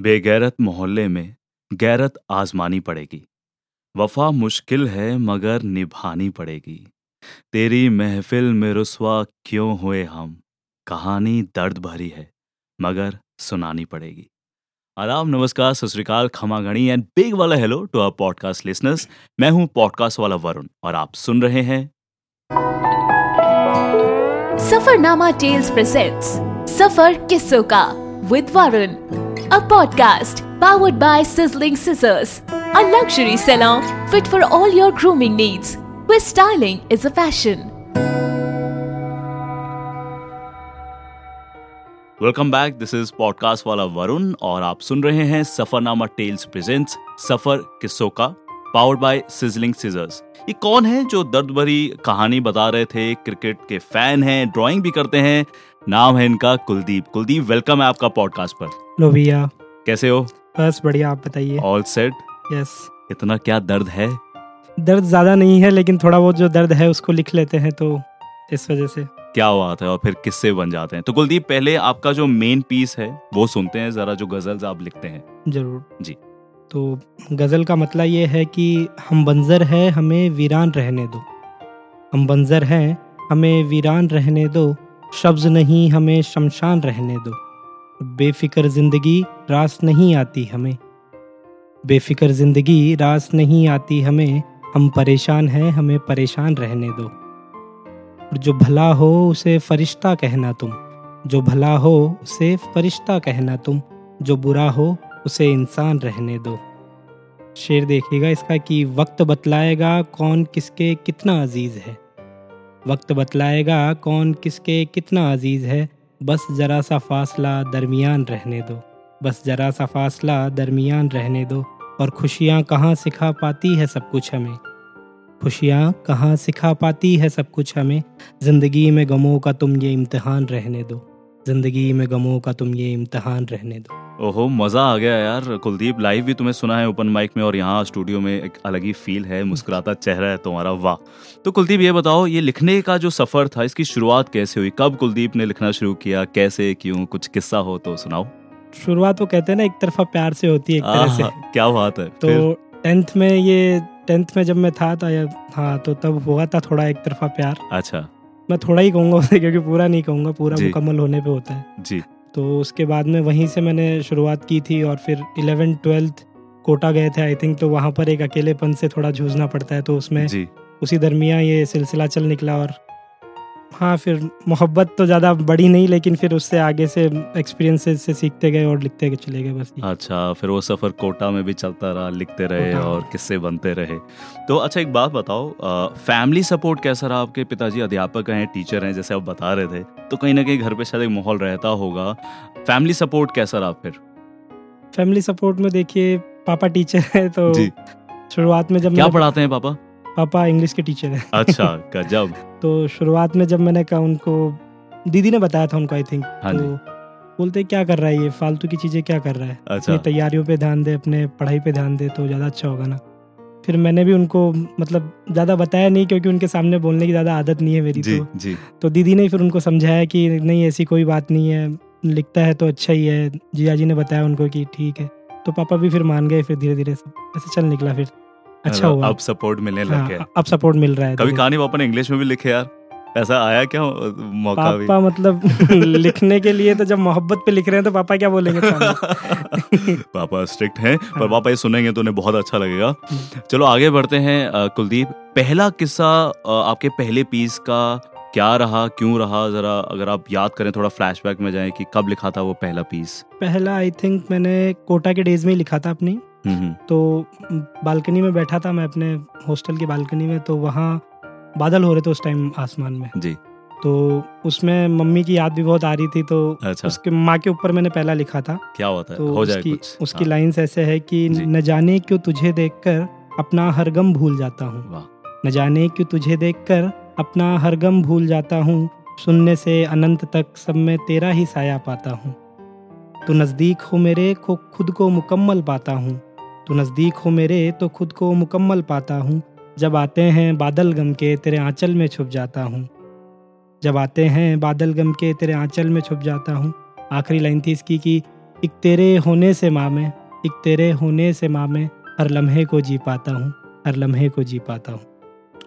बेगैरत मोहल्ले में गैरत आजमानी पड़ेगी। वफा मुश्किल है, मगर निभानी पड़ेगी। तेरी महफिल में रुसवा क्यों हुए हम? कहानी दर्द भरी है, मगर सुनानी पड़ेगी। आदाब, नमस्कार, सत खमा गणी एंड बिग वाला hello to our podcast listeners मैं हूँ पॉडकास्ट वाला वरुण, और आप सुन रहे हैं। सफरनामा टेल्स प्रेजेंट्स सफ़र किस्सों का with Varun. A podcast powered by Sizzling Scissors, a luxury salon fit for all your grooming needs, where styling is a passion. Welcome back this is podcast वाला वरुण और आप सुन रहे हैं सफरनामा टेल्स प्रेजेंट्स सफर किस्सों का पावर्ड बाय सिजलिंग सीजर्स ये कौन है जो दर्द भरी कहानी बता रहे थे? क्रिकेट के फ़ैन हैं ड्राइंग भी करते हैं। नाम है इनका कुलदीप। कुलदीप वेलकम है आपका पॉडकास्ट पर। लो भैया। कैसे हो? बस बढ़िया आप बताइए। ऑल सेट यस इतना क्या दर्द है? दर्द ज़्यादा नहीं है लेकिन थोड़ा बहुत जो दर्द है उसको लिख लेते हैं तो इस वजह से। क्या हुआ था और फिर किससे बन जाते हैं? तो कुलदीप पहले आपका जो मेन पीस है वो सुनते हैं जरा जो गजल्स आप लिखते हैं। ज़रूर। जी। तो गज़ल का मतलब ये है कि हम बंजर है, हमें वीरान रहने दो। हम बंजर हैं, हमें वीरान रहने दो। शब्ज नहीं, हमें शमशान रहने दो। बेफिक्र ज़िंदगी, रास नहीं आती हमें। बेफिक्र ज़िंदगी, रास नहीं आती हमें। हम परेशान हैं, हमें परेशान रहने दो। और जो भला हो, उसे फरिश्ता कहना तुम। जो भला हो, उसे फरिश्ता कहना तुम। जो बुरा हो उसे इंसान रहने दो। शेर देखिएगा इसका कि वक्त बतलाएगा कौन किसके कितना अज़ीज़ है। वक्त बतलाएगा कौन किसके कितना अज़ीज़ है। बस ज़रा सा फासला दरमियान रहने दो। बस ज़रा सा फासला दरमियान रहने दो। और खुशियाँ कहाँ सिखा पाती है सब कुछ हमें? खुशियाँ कहाँ सिखा पाती है सब कुछ हमें? ज़िंदगी में गमों का तुम ये इम्तहान रहने दो। ज़िंदगी में गमों का तुम ये इम्तहान रहने दो। ओहो मज़ा आ गया यार। कुलदीप लाइव भी तुम्हें सुना है ओपन माइक में और यहाँ स्टूडियो में एक अलग ही फील है मुस्कुराता चेहरा है तुम्हारा वाह। तो कुलदीप ये बताओ ये लिखने का जो सफ़र था इसकी शुरुआत कैसे हुई? कब कुलदीप ने लिखना शुरू किया? कैसे क्यों कुछ किस्सा हो तो सुनाओ। शुरुआत वो कहते हैं ना एक तरफा प्यार से होती है एक तरह से। क्या बात है तो टेंथ में ये टेंथ में जब मैं था तो हाँ तो तब हुआ था थोड़ा एक तरफा प्यार। अच्छा। मैं थोड़ा ही कहूँगा क्योंकि पूरा नहीं कहूँगा पूरा मुकम्मल होने पे होता है। जी। तो उसके बाद में वहीं से मैंने शुरुआत की थी और फिर इलेवन ट्वेल्थ कोटा गए थे आई थिंक तो वहाँ पर एक अकेलेपन से थोड़ा जूझना पड़ता है तो उसमें जी। उसी दरमियान ये सिलसिला चल निकला और हाँ फिर मोहब्बत तो ज़्यादा बड़ी नहीं लेकिन फिर उससे आगे से एक्सपीरियंसेस से सीखते गए और लिखते गए चले गए बस अच्छा फिर वो सफ़र कोटा में भी चलता रहा लिखते रहे और किस्से बनते रहे। तो अच्छा एक बात बताओ आ, फैमिली सपोर्ट कैसा रहा? आपके पिताजी अध्यापक हैं टीचर हैं जैसे आप बता रहे थे तो कहीं ना कहीं घर पे शायद एक माहौल रहता होगा। फैमिली सपोर्ट कैसा रहा फिर? फैमिली सपोर्ट में देखिए पापा टीचर है तो शुरुआत में जब क्या पढ़ाते हैं पापा? पापा इंग्लिश के टीचर है। अच्छा गजब। तो शुरुआत में जब मैंने कहा उनको दीदी ने बताया था उनको आई थिंक हाँ तो बोलते क्या कर रहा है ये? फालतू की चीज़ें क्या कर रहा है? अच्छा। अपनी तैयारियों पे ध्यान दे अपने पढ़ाई पे ध्यान दे तो ज़्यादा अच्छा होगा ना। फिर मैंने भी उनको मतलब ज़्यादा बताया नहीं क्योंकि उनके सामने बोलने की ज़्यादा आदत नहीं है मेरी जी तो। जी। तो दीदी ने फिर उनको समझाया कि नहीं ऐसी कोई बात नहीं है लिखता है तो अच्छा ही है। जिया जी ने बताया उनको कि ठीक है। तो पापा भी फिर मान गए फिर धीरे धीरे सब ऐसे चल निकला फिर। अच्छा हुआ। अब सपोर्ट मिलने लग हाँ, गया। अब सपोर्ट मिल रहा है कभी कहानी पापा ने इंग्लिश में भी लिखे यार? ऐसा आया क्या मौका पापा भी मतलब लिखने के लिए तो जब मोहब्बत पे लिख रहे हैं तो पापा क्या बोलेंगे? पापा स्ट्रिक्ट हैं पर हाँ। पापा ये सुनेंगे तो उन्हें बहुत अच्छा लगेगा। चलो आगे बढ़ते हैं कुलदीप पहला किस्सा आपके पहले पीस का क्या रहा क्यों रहा? जरा अगर आप याद करें थोड़ा फ्लैशबैक में जाएँ कि कब लिखा था वो पहला पीस पहला आई थिंक मैंने कोटा के डेज़ में ही लिखा था अपनी। हम्म हम्म, तो बालकनी में बैठा था मैं अपने हॉस्टल की बालकनी में तो वहाँ बादल हो रहे थे उस टाइम आसमान में। जी। तो उसमें मम्मी की याद भी बहुत आ रही थी तो अच्छा। उसके माँ के ऊपर मैंने पहला लिखा था। क्या होता है तो हो जाए उसकी कुछ। उसकी हाँ, लाइंस ऐसे है कि न जाने क्यों तुझे देखकर अपना हर गम भूल जाता हूँ। न जाने क्यों तुझे देखकर अपना हर गम भूल जाता हूँ। सुनने से अनंत तक सब में तेरा ही साया पाता हूँ। तो नज़दीक हो मेरे को खुद को मुकम्मल पाता हूँ। तो नज़दीक हो मेरे तो खुद को मुकम्मल पाता हूँ। जब आते हैं बादल गम के तेरे आंचल में छुप जाता हूँ। जब आते हैं बादल गम के तेरे आंचल में छुप जाता हूँ। आखिरी लाइन थी इसकी कि एक तेरे होने से माँ में, एक तेरे होने से माँ में, हर लम्हे को जी पाता हूँ, हर लम्हे को जी पाता हूँ।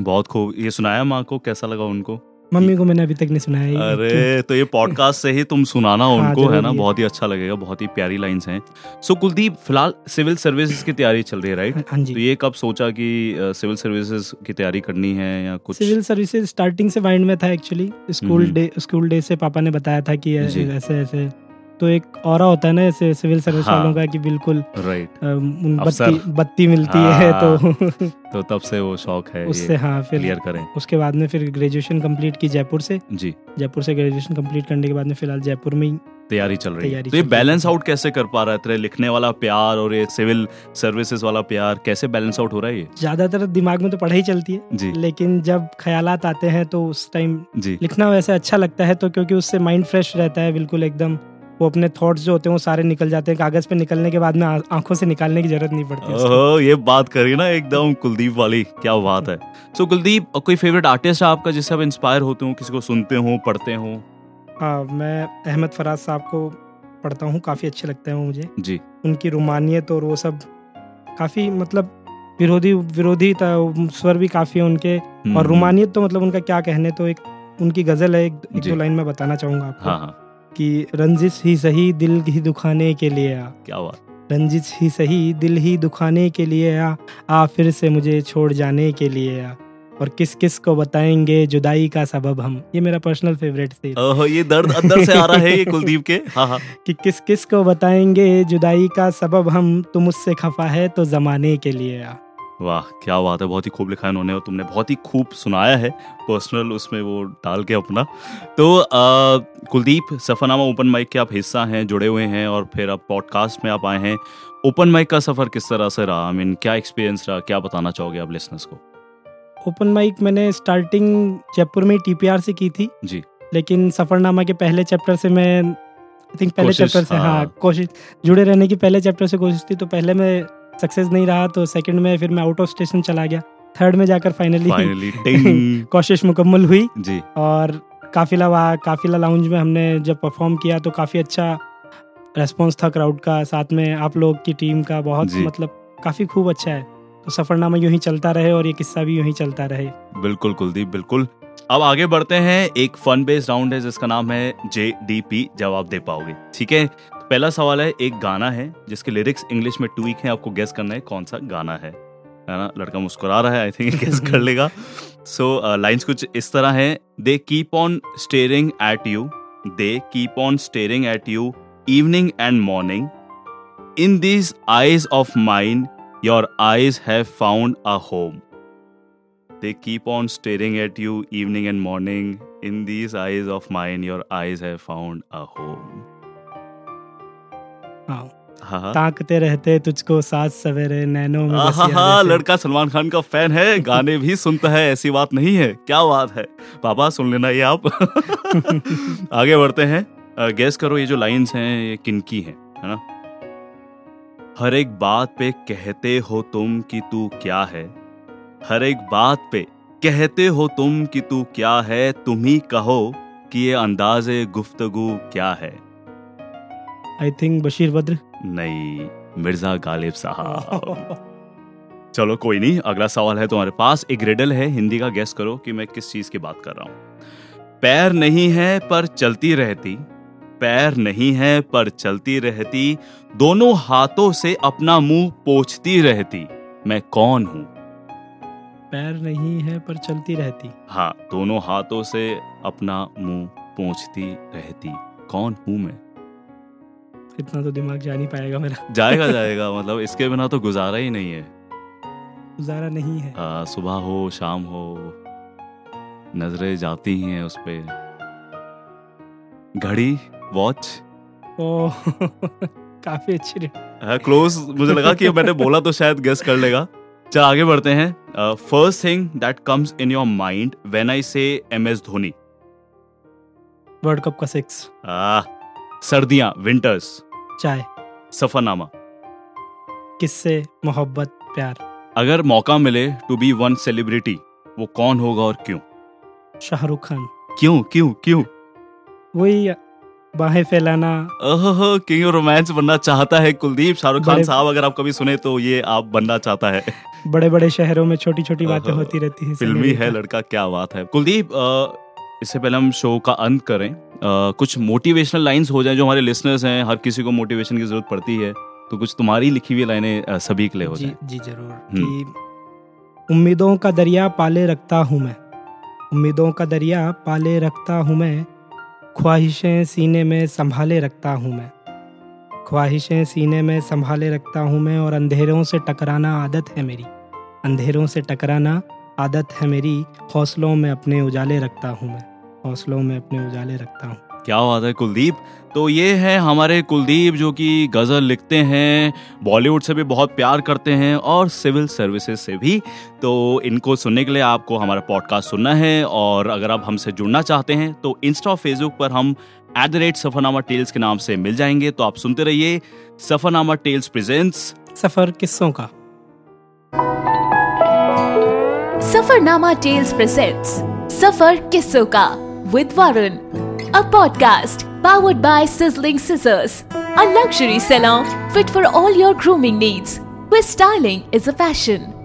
बहुत खूब ये सुनाया माँ को? कैसा लगा उनको? मम्मी को मैंने अभी तक नहीं सुनाया अरे तो ये पॉडकास्ट से ही तुम सुनाना हाँ, उनको है ना? बहुत ही अच्छा लगेगा बहुत ही प्यारी लाइंस हैं। सो so, कुलदीप फ़िलहाल सिविल सर्विसेज़ की तैयारी चल रही है राइट हाँ जी। तो ये कब सोचा कि सिविल सर्विसेज़ की तैयारी करनी है या कुछ? सिविल सर्विसेज़ स्टार्टिंग से माइंड में था actually school. Day school day से पापा ने बताया था कि। ऐसे ऐसे। तो एक और होता है ना ऐसे सिविल सर्विस हाँ। वालों का कि बिल्कुल राइट। बत्ती बत्ती मिलती हाँ, है। हाँ, तो। तो तब से वो शौक है उससे ये हाँ फिर क्लियर करें। उसके बाद में फिर ग्रेजुएशन कंप्लीट की जयपुर से। जी। जयपुर से ग्रेजुएशन कंप्लीट करने के बाद में फ़िलहाल जयपुर में ही तैयारी चल रही है। तो ये है। बैलेंस आउट कैसे कर पा रहा है? तेरे लिखने वाला प्यार और ये सिविल सर्विसेज़ वाला प्यार कैसे बैलेंस आउट हो रहा है ये? ज़्यादातर दिमाग में तो पढ़ाई चलती है जी। लेकिन जब ख्यालात आते हैं तो उस टाइम जी। लिखना वैसे अच्छा लगता है तो क्योंकि उससे माइंड फ्रेश रहता है बिल्कुल एकदम वो अपने थॉट्स जो होते हैं वो सारे निकल जाते हैं कागज़ पे निकलने के बाद में आँखों से निकालने की ज़रूरत नहीं पड़ती। ओहो ये बात करी ना एकदम कुलदीप वाली क्या बात है। सो so, कुलदीप कोई फेवरेट आर्टिस्ट है आपका जिससे आप इंस्पायर होते हो किसी को सुनते हो पढ़ते हो? हाँ मैं अहमद फराज साहब को पढ़ता हूँ काफ़ी अच्छे लगते हैं वो मुझे। जी। उनकी रुमानियत और वो सब काफ़ी मतलब विरोधी विरोधी स्वर भी काफ़ी है उनके। हम्म, और रुमानियत तो मतलब उनका क्या कहने तो एक उनकी गज़ल है एक, एक दो लाइन में बताना चाहूँगा आपको। हाँ हाँ। कि रंजिश ही सही दिल ही दुखाने के लिए आ। क्या बात? रंजिश ही सही दिल ही दुखाने के लिए आ। आ फिर से मुझे छोड़ जाने के लिए आ। और किस किस को बताएँगे जुदाई का सबब हम? ये मेरा पर्सनल फेवरेट से ओहो ये दर्द अंदर से आ रहा है ये कुलदीप के। हाँ हाँ। कि किस किस को बताएँगे जुदाई का सबब हम? तुम मुझसे खफा है तो जमाने के लिए आ। वाह क्या बात है बहुत ही खूब लिखा है उन्होंने और तुमने बहुत ही खूब सुनाया है पर्सनल उसमें वो डाल के अपना। तो आ, कुलदीप सफरनामा ओपन माइक के आप हिस्सा हैं जुड़े हुए हैं और फिर आप पॉडकास्ट में आप आए हैं। ओपन माइक का सफ़र किस तरह से रहा? आई मीन क्या एक्सपीरियंस रहा? क्या बताना चाहोगे आप लिसनर्स को? ओपन माइक मैंने स्टार्टिंग जयपुर में टीपीआर से की थी। जी। लेकिन सफरनामा के पहले चैप्टर से मैं आई थिंक पहले चैप्टर से हाँ। हाँ। कोशिश जुड़े रहने की पहले चैप्टर से कोशिश थी तो पहले में सक्सेस नहीं रहा तो सेकंड में फिर मैं आउट ऑफ़ स्टेशन चला गया। थर्ड में जाकर फाइनली कोशिश मुकम्मल हुई। जी। और काफिला वहाँ काफिला लाउंज में हमने जब परफॉर्म किया तो काफ़ी अच्छा रेस्पॉन्स था क्राउड का। साथ में आप लोग की टीम का बहुत मतलब काफ़ी खूब अच्छा है। तो सफ़रनामा यूँ ही चलता रहे और ये किस्सा भी यूँ ही चलता रहे। बिल्कुल कुलदीप बिल्कुल। अब आगे बढ़ते हैं। एक फन बेस्ड राउंड है जिसका नाम है जे डी पी जवाब दे पाओगे। ठीक है? पहला सवाल है एक गाना है जिसके लिरिक्स इंग्लिश में ट्वीक है आपको गेस करना है कौन सा गाना है। है ना? लड़का मुस्कुरा रहा है आई थिंक गेस कर लेगा। सो लाइंस uh, कुछ इस तरह है। They keep on staring at you they keep on staring at you evening and morning in these eyes of mind your eyes have found a home They keep on staring at you evening and morning. In these eyes of mine, your eyes have found a home. हाँ। हाँ हाँ। ताकते रहते तुझको सात सवेरे नैनों में हाँ लड़का सलमान खान का फ़ैन है गाने भी सुनता है ऐसी बात नहीं है। क्या बात है। पापा सुन लेना ये आप। आगे बढ़ते हैं। गैस करो ये जो लाइंस हैं ये किनकी हैं है ना? हर एक बात पे कहते हो तुम कि तू क्या है? हर एक बात पे कहते हो तुम कि तू क्या है? तुम ही कहो कि ये अंदाजे गुफ्तगु क्या है? आई थिंक बशीर बद्र नहीं मिर्ज़ा गालिब साहब। चलो कोई नहीं अगला सवाल है तुम्हारे पास। एक रिडल है हिंदी का गेस करो कि मैं किस चीज़ की बात कर रहा हूँ। पैर नहीं है पर चलती रहती। पैर नहीं है पर चलती रहती। दोनों हाथों से अपना मुँह पोछती रहती। मैं कौन हूँ? पैर नहीं है पर चलती रहती। हाँ दोनों हाथों से अपना मुँह पोंछती रहती। कौन हूँ मैं? इतना तो दिमाग जा नहीं पाएगा मेरा। जाएगा जाएगा मतलब इसके बिना तो गुजारा ही नहीं है। गुजारा नहीं है। आ, सुबह हो शाम हो नज़रें जाती ही हैं उस पे। घड़ी वॉच ओ काफ़ी अच्छी रे- क्लोज मुझे लगा कि मैंने बोला तो शायद गेस कर लेगा। चल आगे बढ़ते हैं। First thing that comes in your mind when I say M S Dhoni world cup का सिक्स सर्दियाँ विंटर्स चाय सफरनामा। किससे मोहब्बत प्यार। अगर मौका मिले टू बी वन सेलिब्रिटी वो कौन होगा और क्यों? शाहरुख खान। क्यों क्यों क्यों? वही बाहें फैलाना। ओहो किंग रोमांस बनना चाहता है कुलदीप? शाहरुख खान साहब अगर आप कभी सुने तो ये आप बनना चाहता है। बड़े बड़े शहरों में छोटी छोटी बातें होती रहती है फिल्मी है लड़का क्या बात है। कुलदीप इससे पहले हम शो का अंत करें। अ, कुछ मोटिवेशनल लाइंस हो जाए जो हमारे लिसनर्स हैं हर किसी को मोटिवेशन की ज़रूरत पड़ती है तो कुछ तुम्हारी लिखी हुई लाइनें सभी के लिए हो जी जाए। जी ज़रूर। हम्म। कि उम्मीदों का दरिया पाले रखता हूँ मैं। उम्मीदों का दरिया पाले रखता हूँ मैं ख्वाहिशें सीने में संभाले रखता हूँ मैं। ख्वाहिशें सीने में संभाले रखता हूँ मैं और अंधेरों से टकराना आदत है मेरी। अंधेरों से टकराना आदत है मेरी हौसलों में अपने उजाले रखता हूँ मैं। हौसलों में अपने उजाले रखता हूँ। क्या बात है कुलदीप? तो ये है हमारे कुलदीप जो कि गज़ल लिखते हैं बॉलीवुड से भी बहुत प्यार करते हैं और सिविल सर्विसेज़ से भी। तो इनको सुनने के लिए आपको हमारा पॉडकास्ट सुनना है और अगर आप हमसे जुड़ना चाहते हैं तो इंस्टा और फेसबुक पर हम एट द रेट सफरनामा टेल्स के नाम से मिल जाएँगे। तो आप सुनते रहिए सफरनामा टेल्स प्रेजेंट्स सफ़र किस्सों का। Safarnama Tales presents Safar Kisso Ka with Varun, a podcast powered by Sizzling Scissors, a luxury salon fit for all your grooming needs, where styling is a fashion.